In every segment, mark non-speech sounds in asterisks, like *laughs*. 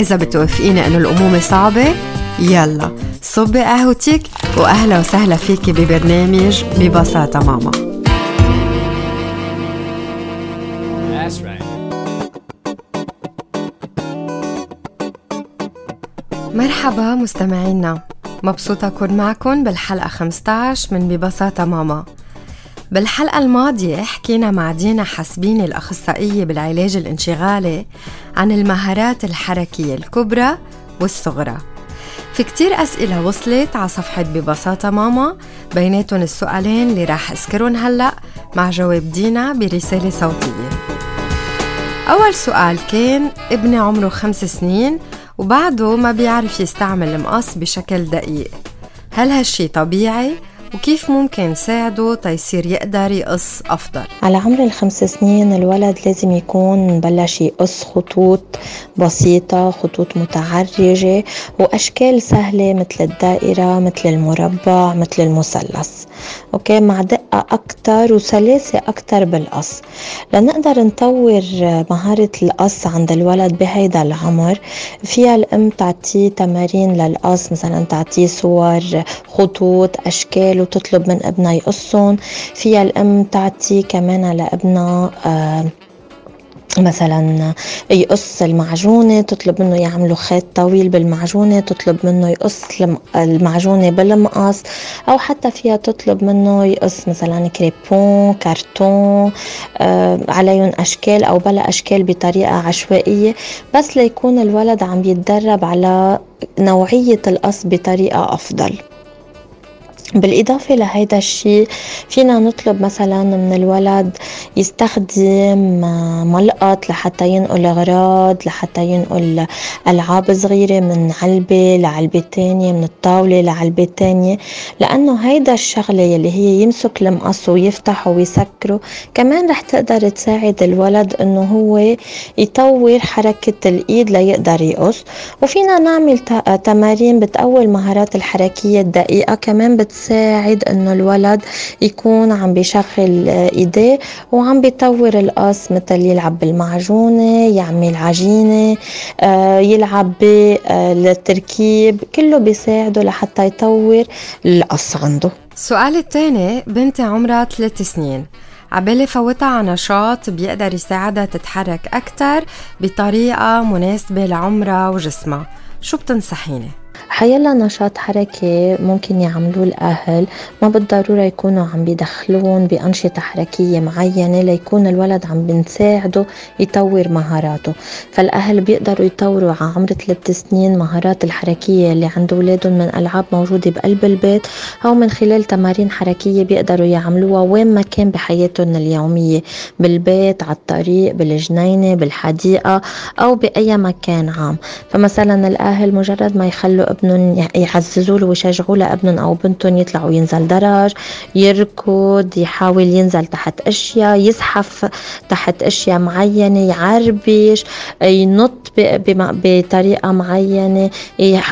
إذا بتوافقيني إنه الأمومة صعبة يلا صبي قهوتك وأهلا وسهلا فيكي ببرنامج ببساطة ماما. مرحبا مستمعينا مبسوطة أكون معكم بالحلقة 15 من ببساطة ماما. بالحلقة الماضية حكينا مع دينا حسبيني الأخصائية بالعلاج الانشغالي عن المهارات الحركية الكبرى والصغرى. في كتير أسئلة وصلت على صفحة ببساطة ماما بيناتهم السؤالين اللي راح أذكرهم هلأ مع جواب دينا برسالة صوتية. أول سؤال كان ابني عمره خمس سنين وبعده ما بيعرف يستعمل المقص بشكل دقيق. هل هالشي طبيعي؟ وكيف ممكن ساعده تيصير يقدر يقص أفضل؟ على عمر الخمس سنين الولد لازم يكون بلش يقص خطوط بسيطة خطوط متعرجة وأشكال سهلة مثل الدائرة مثل المربع مثل المثلث. أوكي مع دقة أكتر وسلاسة أكتر بالقص. لنقدر نطور مهارة القص عند الولد بهيدا العمر. فيها الأم تعطيه تمارين للقص مثلا تعطيه صور خطوط أشكال وتطلب من ابنها يقصهم. فيها الأم تعطي كمان لابنها آه مثلا يقص المعجونة تطلب منه يعملوا خيط طويل بالمعجونة تطلب منه يقص المعجونة بالمقص أو حتى فيها تطلب منه يقص مثلا كريبون كرتون آه عليهم أشكال أو بلا أشكال بطريقة عشوائية بس ليكون الولد عم يتدرب على نوعية القص بطريقة أفضل. بالإضافة لهيدا الشيء فينا نطلب مثلا من الولد يستخدم ملقط لحتى ينقل أغراض لحتى ينقل ألعاب صغيرة من علبة لعلبة تانية من الطاولة لعلبة تانية. لأنه هيدا الشغلة اللي هي يمسك المقص ويفتحه ويسكره كمان رح تقدر تساعد الولد إنه هو يطور حركة الإيد ليقدر يقص. وفينا نعمل تمارين بتقوي المهارات الحركية الدقيقة كمان بت بتساعد إنه الولد يكون عم بيشغل إيديه وعم بيطور القص مثل يلعب بالمعجونة يعمل عجينة آه، يلعب بالتركيب كله بيساعده لحتى يطور القص عنده. السؤال الثاني بنتي عمرها ثلاث سنين. عبالي فوتها على نشاط بيقدر يساعدها تتحرك أكتر بطريقة مناسبة لعمرها وجسمها. شو بتنصحيني؟ حيلا نشاط حركي ممكن يعملوه الأهل. ما بالضرورة يكونوا عم بيدخلون بأنشطة حركية معينة ليكون الولد عم بنساعده يطور مهاراته. فالأهل بيقدروا يطوروا على عمر ثلاث سنين مهارات الحركية اللي عند أولادهم من ألعاب موجودة بقلب البيت أو من خلال تمارين حركية بيقدروا يعملوها وين ما كان بحياتهم اليومية. بالبيت على الطريق بالجنينة بالحديقة أو بأي مكان عام. فمثلا الأهل مجرد ما يخلوا ابنهم يعززوا له ويشجعوا لابنهم أو بنتهم يطلعوا ينزل درج يركض يحاول ينزل تحت أشياء يزحف تحت أشياء معينة يعربش ينط بطريقة معينة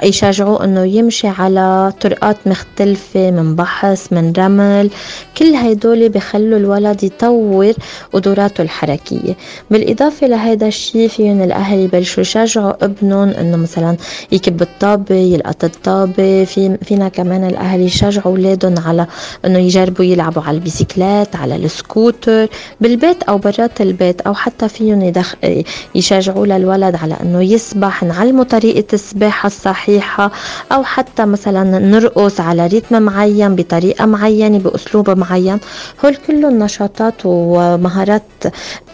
يشجعوه إنه يمشي على طرقات مختلفة من بحص من رمل. كل هيدول بخلوا الولد يطور قدراته الحركية. بالإضافة لهذا الشيء فيهم الأهل يبلشوا يشجعوا ابنهم إنه مثلا يكب الطابة يلقط الطابة في فينا كمان الأهل يشجعوا أولادهم على إنه يجربوا يلعبوا على البيسيكلات على السكوتر بالبيت أو برات البيت أو حتى فيهم يدخ... يشجعوا للولد على إنه يسبح نعلمه طريقة السباحة الصحيحة أو حتى مثلا نرقص على ريتم معين بطريقة معينة بأسلوب معين. هول كلهم نشاطات ومهارات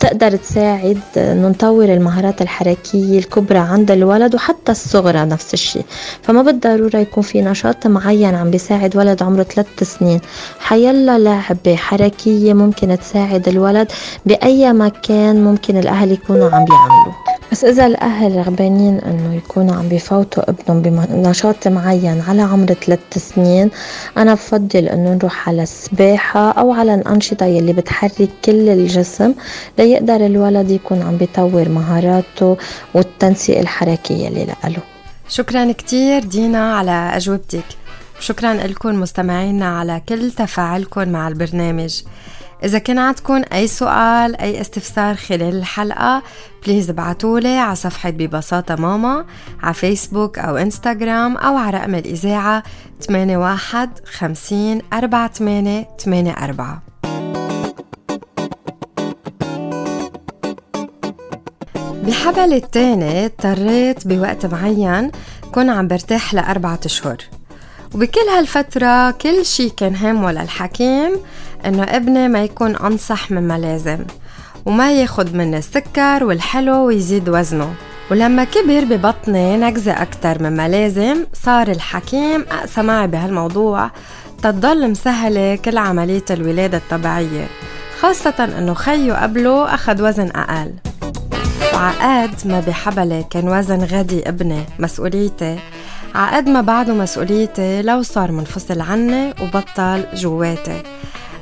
تقدر تساعد إنه نطور المهارات الحركية الكبرى عند الولد وحتى الصغرى نفس الشيء. فما بالضرورة يكون في نشاط معين عم بيساعد ولد عمره ثلاث سنين. حيلا لعبة حركية ممكن تساعد الولد بأي مكان ممكن الأهل يكونوا عم بيعملوا. بس إذا الأهل رغبانين إنه يكونوا عم بفوتوا ابنهم بنشاط معين على عمر ثلاث سنين أنا بفضل إنه نروح على السباحة أو على الأنشطة يلي بتحرك كل الجسم ليقدر الولد يكون عم بيطور مهاراته والتنسيق الحركية اللي له شكرا كتير دينا على أجوبتك. شكرا لكم مستمعينا على كل تفاعلكم مع البرنامج. إذا كان عندكم أي سؤال أي استفسار خلال الحلقة بليز ابعتولي على صفحة ببساطة ماما على فيسبوك أو إنستغرام أو على رقم الإذاعة 81 50 48 84 بحبل التاني اضطريت بوقت معين كون عم برتاح لأربعة أشهر. وبكل هالفترة كل شي كان همه للحكيم إنه ابني ما يكون أنصح مما لازم وما ياخد من السكر والحلو ويزيد وزنه. ولما كبر ببطني نكزة أكتر مما لازم صار الحكيم أقسى معي بهالموضوع. تضل مسهلة كل عملية الولادة الطبيعية خاصة إنه خيو قبله أخد وزن أقل. وعقاد ما بحبلة كان وزن غدي ابني مسؤوليتي. عقد ما بعده مسؤوليتي لو صار منفصل عني وبطل جواتي.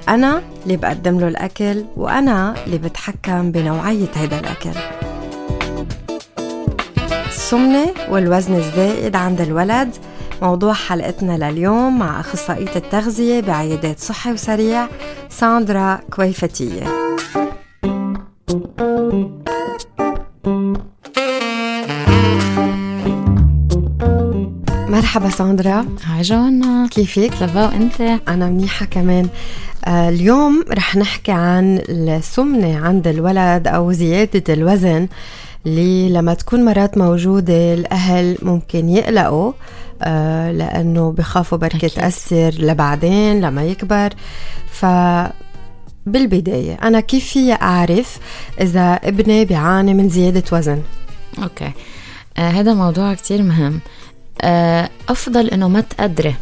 أنا اللي بقدم له الأكل وأنا اللي بتحكم بنوعية هيدا الأكل. السمنة والوزن الزائد عند الولد موضوع حلقتنا لليوم مع أخصائية التغذية بعيادات صحي وسريع ساندرا كويفتية. مرحبا ساندرا. هاي جوانا. كيفك؟ سافا وانت؟ أنا منيحة كمان. آه اليوم رح نحكي عن السمنة عند الولد أو زيادة الوزن اللي لما تكون مرات موجودة الأهل ممكن يقلقوا آه لأنه بخافوا بركة تأثر لبعدين لما يكبر. ف بالبداية أنا كيف في أعرف إذا ابني بيعاني من زيادة وزن؟ أوكي. آه هذا موضوع كتير مهم. أفضل إنه ما تقدري.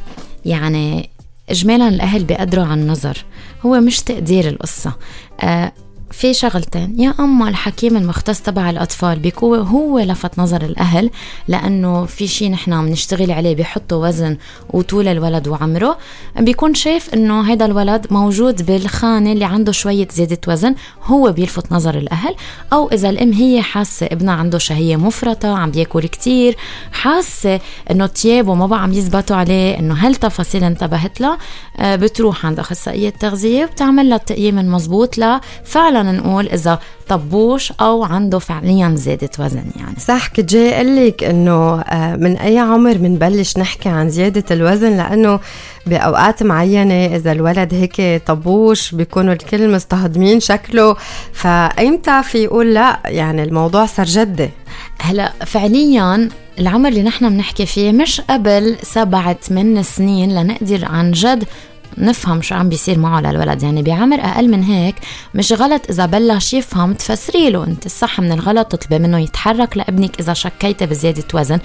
يعني إجمالا الأهل بيقدروا عن النظر. هو مش تقدير القصة. آه في شغلتين. يا أما الحكيم المختص تبع الأطفال بيكون هو لفت نظر الأهل لأنه في شيء نحن بنشتغل عليه بيحطوا وزن وطول الولد وعمره. بيكون شايف إنه هذا الولد موجود بالخانة اللي عنده شوية زيادة وزن هو بيلفت نظر الأهل. أو إذا الأم هي حاسة ابنها عنده شهية مفرطة عم بياكل كتير حاسة إنه تيابه ما بقى عم يزبطوا عليه إنه هالتفاصيل انتبهت لها آه، بتروح عند أخصائية تغذيه وبتعمل لها التقييم المضبوط لفعلا فعلا نقول إذا طبوش أو عنده فعليا زيادة وزن يعني. صح كنت جاي أقول لك إنه آه، من أي عمر بنبلش نحكي عن زيادة الوزن؟ لأنه بأوقات معينة إذا الولد هيك طبوش بيكونوا الكل مستهضمين شكله. فأيمتى في يقول لا؟ يعني الموضوع صار جدي. هلا فعليا العمر اللي نحن بنحكي فيه مش قبل سبعة ثمان سنين لنقدر عن جد نفهم شو عم بيصير معه للولد. يعني بعمر أقل من هيك مش غلط إذا بلش يفهم تفسري له أنت الصح من الغلط تطلبي منه يتحرك لابنك إذا شكيتي بزيادة وزن.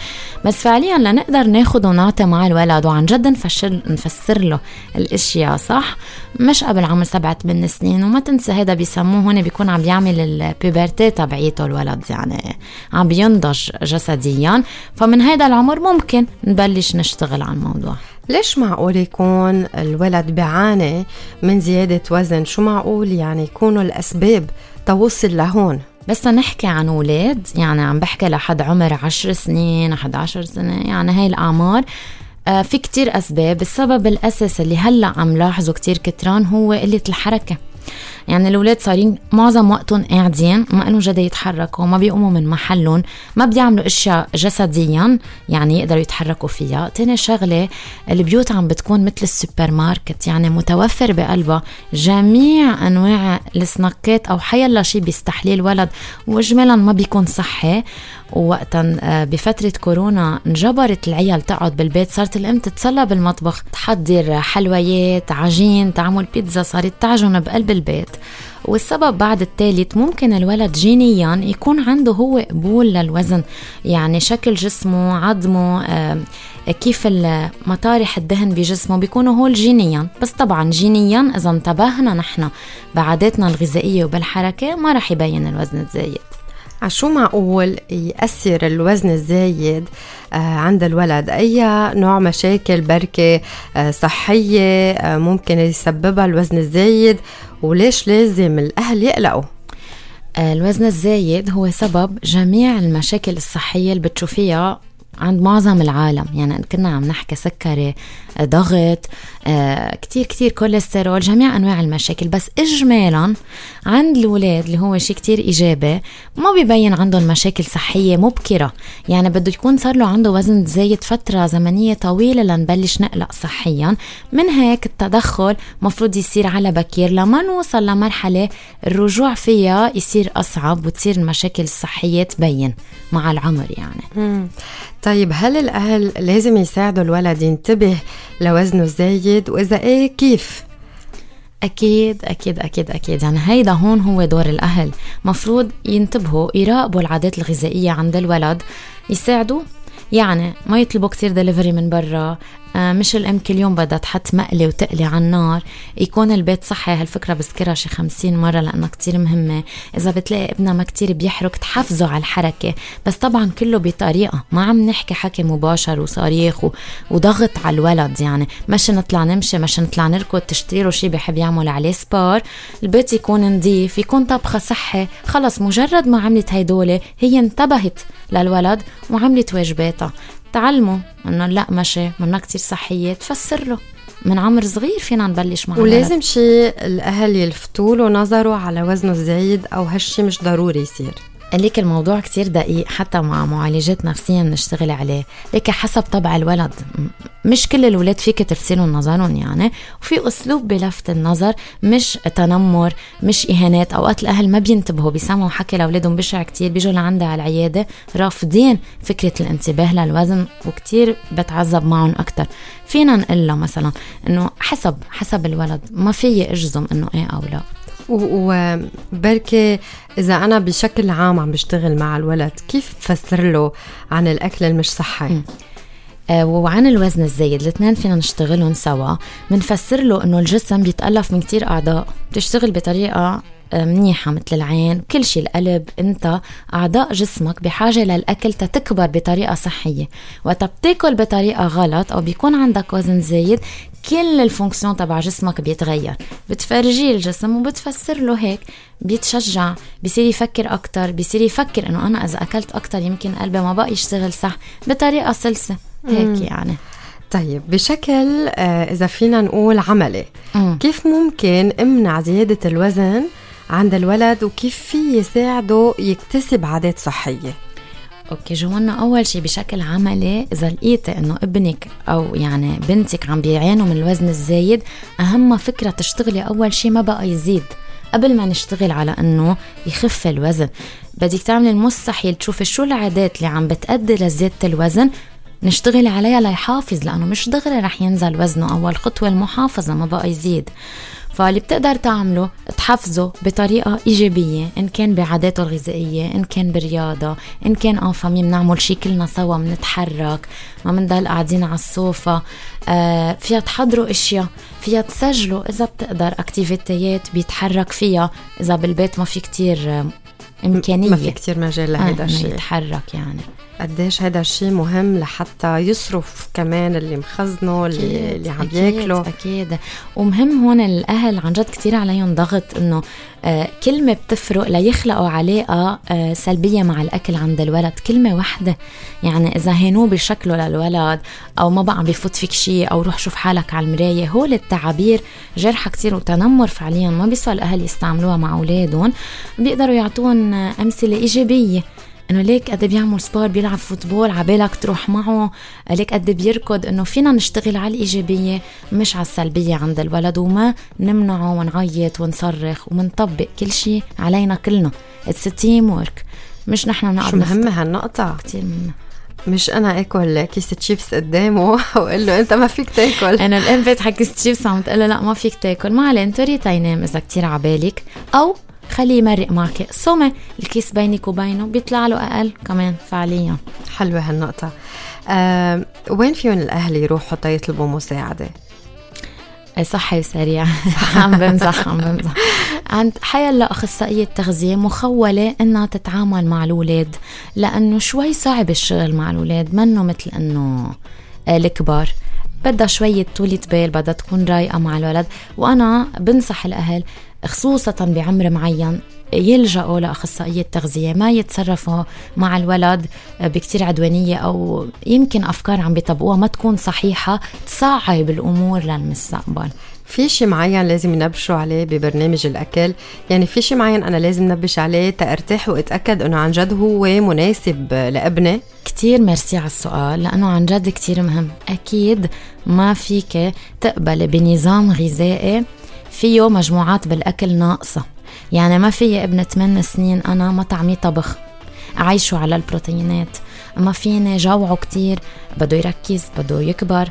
بس فعليا لنقدر ناخذ ونعطي مع الولد وعن جد نفسر نفسر له الأشياء صح؟ مش قبل عمر سبعة ثمان سنين وما تنسى هذا بيسموه هون بيكون عم بيعمل البيبرتي تبعيته الولد. يعني عم بينضج جسديا. فمن هذا العمر ممكن نبلش نشتغل على الموضوع. ليش معقول يكون الولد بيعاني من زيادة وزن؟ شو معقول يعني يكونوا الأسباب توصل لهون؟ بس نحكي عن أولاد يعني عم بحكي لحد عمر عشر سنين 11 سنة يعني هاي الأعمار. آه في كتير أسباب. السبب الأساسي اللي هلأ عم لاحظه كتير كتران هو قلة الحركة. يعني الأولاد صارين معظم وقتهم قاعدين ما لهم جد يتحركوا ما بيقوموا من محلهم ما بيعملوا أشياء جسديا يعني يقدروا يتحركوا فيها. تاني شغلة البيوت عم بتكون مثل السوبر ماركت يعني متوفر بقلبها جميع أنواع السناكات أو حيلا شيء بيستحليه الولد واجمالا ما بيكون صحي. ووقتا آه، بفترة كورونا انجبرت العيال تقعد بالبيت صارت الأم تتسلى بالمطبخ تحضر حلويات عجين تعمل بيتزا صارت تعجن بقلب البيت. والسبب بعد الثالث ممكن الولد جينيا يكون عنده هو قبول للوزن يعني شكل جسمه عظمه آه، كيف مطارح الدهن بجسمه بيكونوا هول جينيا. بس طبعا جينيا إذا انتبهنا نحن بعاداتنا الغذائية وبالحركة ما رح يبين الوزن الزايد. شو معقول يأثر الوزن الزايد آه، عند الولد؟ أي نوع مشاكل بركة آه، صحية آه، ممكن يسببها الوزن الزايد؟ وليش لازم الأهل يقلقوا؟ الوزن الزايد هو سبب جميع المشاكل الصحية اللي بتشوفيها عند معظم العالم. يعني كنا عم نحكي سكري ضغط آه، كتير كتير كوليسترول جميع أنواع المشاكل. بس اجمالا عند الاولاد اللي هو شيء كتير إيجابي ما بيبين عندهم مشاكل صحية مبكرة. يعني بده يكون صار له عنده وزن زايد فترة زمنية طويلة لنبلش نقلق صحيا. من هيك التدخل مفروض يصير على بكير. لما نوصل لمرحلة الرجوع فيها يصير أصعب وتصير المشاكل الصحية تبين. مع العمر يعني. مم. طيب هل الأهل لازم يساعدوا الولد ينتبه لوزنه الزايد؟ وإذا إيه كيف؟ أكيد أكيد أكيد أكيد. يعني هيدا هون هو دور الأهل. مفروض ينتبهوا يراقبوا العادات الغذائية عند الولد يساعدوا يعني ما يطلبوا كتير دليفري من برا مش الأم كل يوم بدها تحط مقلي وتقلي على النار. يكون البيت صحي هالفكرة بذكرها شي خمسين مرة لأنها كتير مهمة. إذا بتلاقي ابنها ما كتير بيحرك تحفزه على الحركة. بس طبعا كله بطريقة. ما عم نحكي حكي مباشر وصريخ وضغط على الولد يعني. مش نطلع نمشي مش نطلع نركض تشتري له شي بحب يعمل عليه سبار. البيت يكون نظيف يكون طبخة صحي. خلص مجرد ما عملت هيدولة هي انتبهت للولد وعملت واجباتها. تعلمه. أنه لا مشي منا كتير صحية. تفسر له. من عمر صغير فينا نبلش معه ولازم شيء الأهل يلفتوا له نظره على وزنه الزايد أو هالشي مش ضروري يصير. ليك الموضوع كتير دقيق حتى مع معالجات نفسية بنشتغل عليه. ليك حسب طبع الولد. مش كل الولاد فيك تفسيرهم نظرهم يعني. وفي أسلوب بلفت النظر مش تنمر مش إهانات. أوقات الأهل ما بينتبهوا بيسمعوا حكي لأولادهم بشع كتير بيجوا لعندي على العيادة رافضين فكرة الانتباه للوزن وكتير بتعذب معهم أكتر. فينا نقول مثلا إنه حسب حسب الولد ما في أجزم إنه إيه أو لا. وبركي إذا أنا بشكل عام عم بشتغل مع الولد كيف بفسر له عن الأكل المش صحي؟ آه وعن الوزن الزايد الاثنين فينا نشتغلهم سوا. بنفسر له إنه الجسم بيتألف من كتير أعضاء. بتشتغل بطريقة منيحة مثل العين كل شيء القلب انت أعضاء جسمك بحاجة للأكل تتكبر بطريقة صحية. وقت بتاكل بطريقة غلط أو بيكون عندك وزن زايد كل الفونكسيون تبع جسمك بيتغير. بتفرجيه الجسم وبتفسر له هيك بيتشجع بصير يفكر أكتر بصير يفكر إنه أنا إذا أكلت أكتر يمكن قلبي ما بقى يشتغل صح بطريقة سلسة. هيك يعني. طيب بشكل آه، إذا فينا نقول عملي مم. كيف ممكن امنع زيادة الوزن عند الولد وكيف في يساعده يكتسب عادات صحية. أوكي جوانا أول شيء بشكل عملي اذا لقيتي إنه ابنك أو يعني بنتك عم بيعانوا من الوزن الزايد أهم فكرة تشتغلي أول شيء ما بقى يزيد قبل ما نشتغل على إنه يخف الوزن. بدك تعملي المستحيل تشوفي شو العادات اللي عم بتأدي لزيادة الوزن نشتغل عليها ليحافظ لأنه مش دغري رح ينزل وزنه أول خطوة المحافظة ما بقى يزيد. فاللي بتقدر تعمله تحفزه بطريقة إيجابية إن كان بعاداته الغذائية إن كان برياضة إن كان أن فامي بنعمل شي كلنا سوا بنتحرك ما بنضل قاعدين على الصوفة آه فيها تحضروا أشياء فيها تسجلوا إذا بتقدر اكتيفيتيات بيتحرك فيها إذا بالبيت ما في كتير امكانيه ما في كتير مجال لهيدا آه الشيء. يتحرك يعني. قديش هذا الشيء مهم لحتى يصرف كمان اللي مخزنه اللي, اللي عم ياكله. أكيد ومهم هون الأهل عن جد كثير عليهم ضغط إنه آه كلمة بتفرق ليخلقوا علاقة آه سلبية مع الأكل عند الولد. كلمة واحدة يعني إذا هينوه بشكله للولد أو ما بقى عم بفوت فيك شيء أو روح شوف حالك على المراية هول التعابير جرحة كثير وتنمر فعليا. ما بيسوى الأهل يستعملوها مع أولادهم. بيقدروا يعطون أمثلة إيجابية. إنه ليك قد بيعمل sport بيلعب football عبالك تروح معه. ليك قد بيركض إنه فينا نشتغل على الإيجابية مش على السلبية عند الولد. وما نمنعه ونعيط ونصرخ ومنطبق كل شيء علينا كلنا. It's teamwork مش نحن نقعد شو مهمه هالنقطة؟ كثير مهمه مش أنا أكل كيس تشيبس قدامه *laughs* وأقول له أنت ما فيك تاكل. أنا الام فاتحه كيس تشيبس عم تقول له لا ما فيك تاكل. ما عليه انطري تينام إذا كثير عبالك. أو خليه يمرق معك. قسمي الكيس بينك وبينه بيطلع له أقل كمان فعليا. حلوة هالنقطة. أه وين فيهم الأهل يروحوا تيطلبوا مساعدة؟ صحي وسريع. *laughs* عم بمزح عم بمزح. عند حيلا أخصائية تغذية مخولة إنها تتعامل مع الأولاد لأنه شوي صعب الشغل مع الأولاد منه مثل إنه الكبار. بدها شوية طولة بال بدها تكون رايقة مع الولد. وأنا بنصح الأهل خصوصا بعمر معين يلجأوا لأخصائية تغذية ما يتصرفوا مع الولد بكتير عدوانية أو يمكن أفكار عم بيطبقوها ما تكون صحيحة تصعب الأمور للمستقبل. في شيء معين لازم ينبشوا عليه ببرنامج الأكل؟ يعني في شيء معين أنا لازم نبش عليه تأرتاح وأتأكد إنه عن جد هو مناسب لأبني؟ كتير ميرسي على السؤال لأنه عن جد كتير مهم. أكيد ما فيك تقبل بنظام غذائي فيه مجموعات بالأكل ناقصة. يعني ما في ابن 8 سنين أنا ما طعمي طبخ. أعيشه على البروتينات ما فيني جوعه كتير. بده يركز بده يكبر.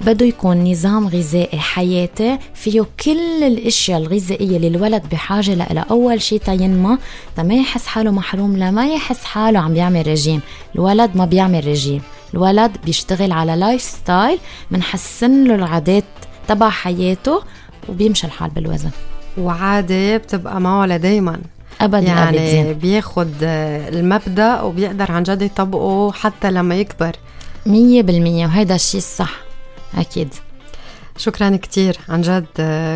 بده يكون نظام غذائي حياتي فيه كل الأشياء الغذائية اللي الولد بحاجة لها أول شيء تينما ما. يحس حاله محروم لما يحس حاله عم بيعمل رجيم. الولد ما بيعمل رجيم. الولد بيشتغل على lifestyle منحسن له العادات تبع حياته. وبيمشي الحال بالوزن. وعادة بتبقى معه لدايما ابدا يعني أبداً. بياخد المبدأ وبيقدر عن جد يطبقه حتى لما يكبر. مية بالمية وهيدا الشيء الصح. أكيد. شكرا كتير. عن جد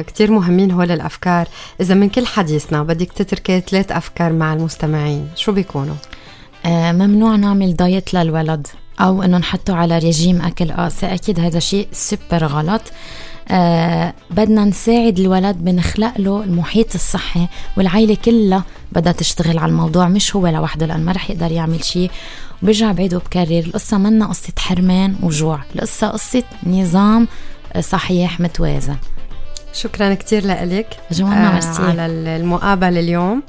كتير مهمين هول الأفكار. إذا من كل حديثنا بدك تتركي ثلاث أفكار مع المستمعين شو بيكونوا؟ آه ممنوع نعمل دايت للولد أو إنه نحطه على رجيم أكل قاسي أكيد هذا شيء سوبر غلط. آه بدنا نساعد الولد بنخلق له المحيط الصحي والعائلة كلها بدها تشتغل على الموضوع مش هو لوحده لأن ما رح يقدر يعمل شيء. وبرجع بعيد وبكرر القصة منا قصة حرمان وجوع القصة قصة نظام صحيح متوازن. شكرا كتير لك جوانا آه ميرسي على المقابلة اليوم.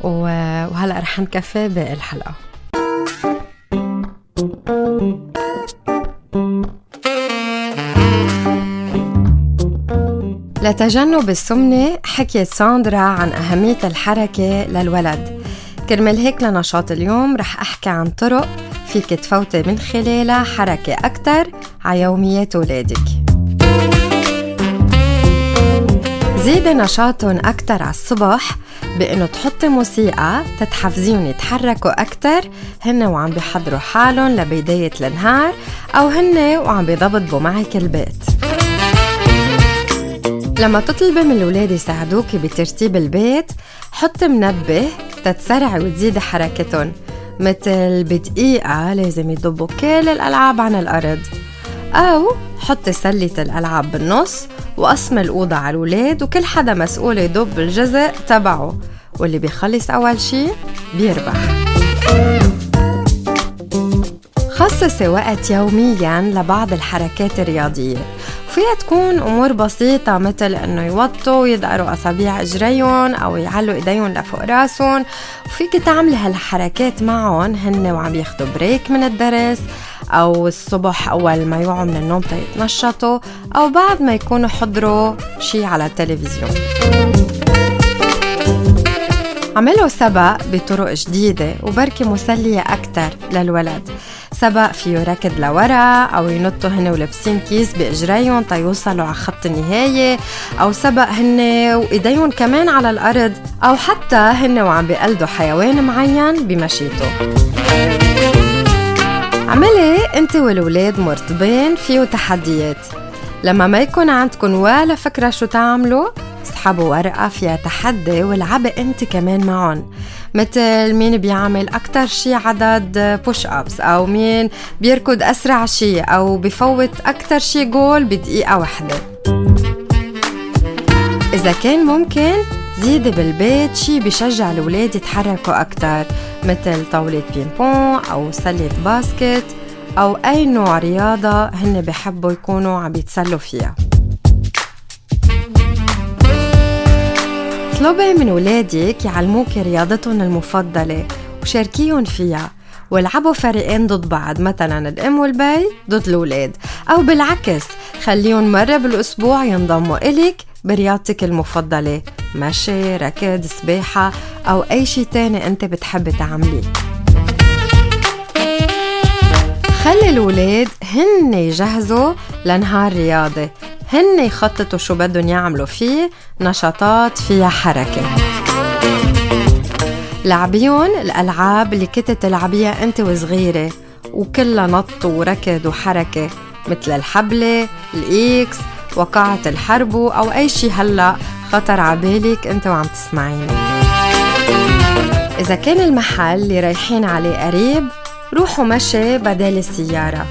وهلأ رح نكفي باقي الحلقة. لتجنب السمنة حكيت ساندرا عن أهمية الحركة للولد. كرمال هيك لنشاط اليوم رح أحكي عن طرق فيك تفوتي من خلالها حركة أكتر على يوميات ولادك. زيدي نشاطهم أكتر على الصبح بإنه تحطي موسيقى تتحفزيهم يتحركوا أكتر هن وعم بيحضروا حالهم لبداية النهار أو هن وعم بيضبطوا معك البيت. لما تطلبي من الولاد يساعدوكي بترتيب البيت حطي منبه تتسرعي وتزيدي حركتهم مثل بدقيقة لازم يضبوا كل الألعاب عن الأرض أو حطي سلة الألعاب بالنص وقسم الأوضة على الولاد وكل حدا مسؤول يضب الجزء تبعه واللي بيخلص أول شي بيربح. خصصي وقت يوميا لبعض الحركات الرياضية فيها تكون أمور بسيطة مثل إنه يوطوا ويدقروا أصابيع إجريهم أو يعلوا إيديهم لفوق رأسهم. وفيك تعملي هالحركات معهم هن وعم ياخدوا بريك من الدرس أو الصبح أول ما يوعوا من النوم تيتنشطوا أو بعد ما يكونوا حضروا شي على التلفزيون. عملوا سبق بطرق جديدة وبركي مسلية أكتر للولد. سبق فيه ركض لورا أو ينطوا هن ولابسين كيس بإجريهم تيوصلوا على خط النهاية أو سبق هن وإيديهم كمان على الأرض أو حتى هن وعم بيقلدوا حيوان معين بمشيته. عملي أنت والولاد مرتبين فيه تحديات. لما ما يكون عندكم ولا فكرة شو تعملوا اسحبوا ورقة فيها تحدي والعبي أنت كمان معهم مثل مين بيعمل أكتر شي عدد push ups أو مين بيركض أسرع شي أو بفوت أكتر شي جول بدقيقة واحدة. إذا كان ممكن زيدي بالبيت شي بشجع الولاد يتحركوا أكتر مثل طاولة ping pong أو سلة basket أو أي نوع رياضة هن بحبوا يكونوا عم يتسلوا فيها. اطلبي من ولادك يعلموك رياضتهم المفضلة وشاركيهم فيها والعبوا فريقين ضد بعض مثلا الأم والبي ضد الولاد أو بالعكس خليهم مرة بالأسبوع ينضموا إلك برياضتك المفضلة مشي، ركض، سباحة أو أي شي تاني أنت بتحبي تعمليه. خلي الولاد هن يجهزوا لنهار رياضي هن يخططوا شو بدهم يعملوا فيه نشاطات فيها حركة. لعبيون الألعاب اللي كنت تلعبيها أنت وصغيرة وكلها نط وركض وحركة مثل الحبلة الإكس وقعة الحرب أو أي شي هلأ خطر عبالك أنت وعم تسمعيني إذا كان المحل اللي رايحين عليه قريب روحوا مشي بدل السيارة.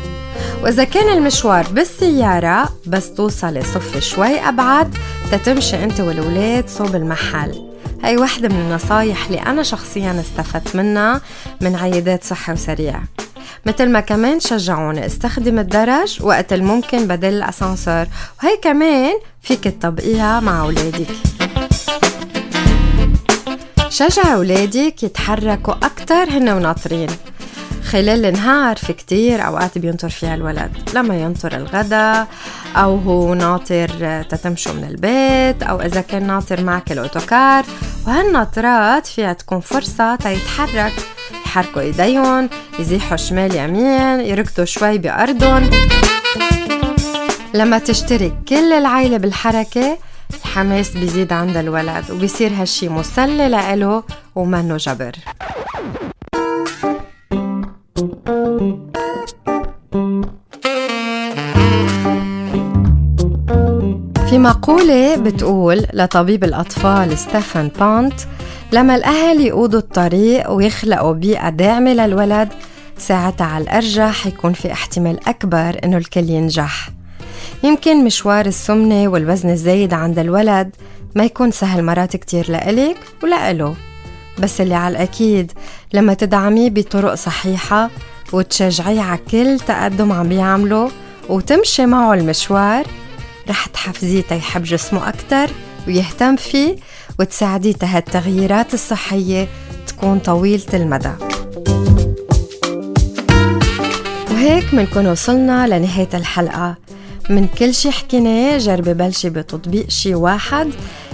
وإذا كان المشوار بالسيارة بس توصلي صفي شوي أبعد تتمشي أنت والولاد صوب المحل. هاي وحدة من النصايح اللي أنا شخصيا استفدت منها من عيادات صحة وسريع. مثل ما كمان شجعوني أستخدم الدرج وقت الممكن بدل الأسانسور وهي كمان فيك تطبقيها مع أولادك. شجع أولادك يتحركوا أكتر هن وناطرين. خلال النهار في كتير أوقات بينطر فيها الولد. لما ينطر الغداء أو هو ناطر تتمشوا من البيت أو إذا كان ناطر معك الأوتوكار. وهالناطرات فيها تكون فرصة تيتحرك يحركوا إيديهم يزيحوا شمال يمين يركضوا شوي بأرضهم. لما تشترك كل العيلة بالحركة الحماس بيزيد عند الولد وبيصير هالشي مسلي لإله ومنه جبر. مقولة بتقول لطبيب الأطفال ستيفن بونت لما الأهل يقودوا الطريق ويخلقوا بيئة داعمة للولد ساعتها على الأرجح يكون في احتمال أكبر إنه الكل ينجح. يمكن مشوار السمنة والوزن الزايد عند الولد ما يكون سهل مرات كتير لإلك ولإله. بس اللي على الأكيد لما تدعميه بطرق صحيحة وتشجعيه على كل تقدم عم بيعمله وتمشي معه المشوار رح تحفزيه يحب جسمه أكتر ويهتم فيه وتساعديه هالتغييرات الصحية تكون طويلة المدى. وهيك منكون وصلنا لنهاية الحلقة. من كل شي حكيناه جربي بلشي بتطبيق شي واحد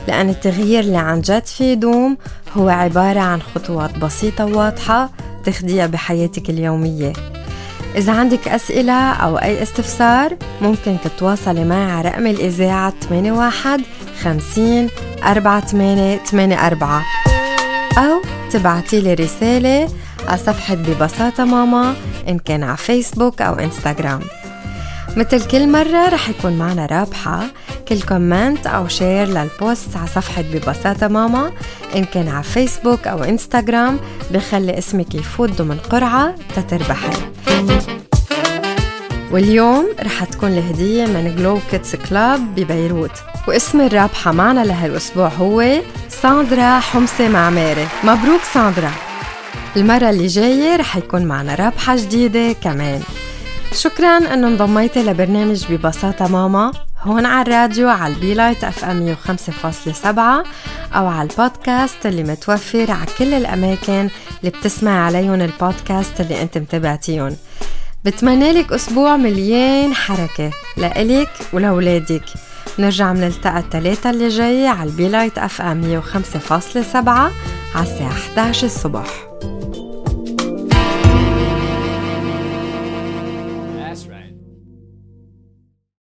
لأن التغيير اللي عن جد فيه يدوم هو عبارة عن خطوات بسيطة وواضحة تاخديها بحياتك اليومية. إذا عندك أسئلة أو أي استفسار ممكن تتواصلي معي على رقم الإذاعة 81 50 48 84 أو تبعتي لي رسالة على صفحة ببساطة ماما إن كان على فيسبوك أو إنستغرام. مثل كل مرة رح يكون معنا رابحة. كل comment أو share لل post على صفحة ببساطة ماما إن كان على فيسبوك أو إنستغرام بخلي اسمك يفوت ضمن قرعة تتربحي. واليوم رح تكون الهدية من Glow Kids Club ببيروت. واسم الرابحة معنا لهالأسبوع هو ساندرا حمصة معماري. مبروك ساندرا. المرة اللي جاية رح يكون معنا رابحة جديدة كمان. شكرا إنه انضميتي لبرنامج ببساطة ماما. هون على الراديو على البيلايت FM 105.7 أو على البودكاست اللي متوفر على كل الأماكن اللي بتسمع عليهم البودكاست اللي أنت متابعتيهم. بتمنى لك أسبوع مليان حركة لإلك ولولادك نرجع منلتقى الثلاثة اللي جاي على البيلايت FM 105.7 على الساعة 11 الصبح.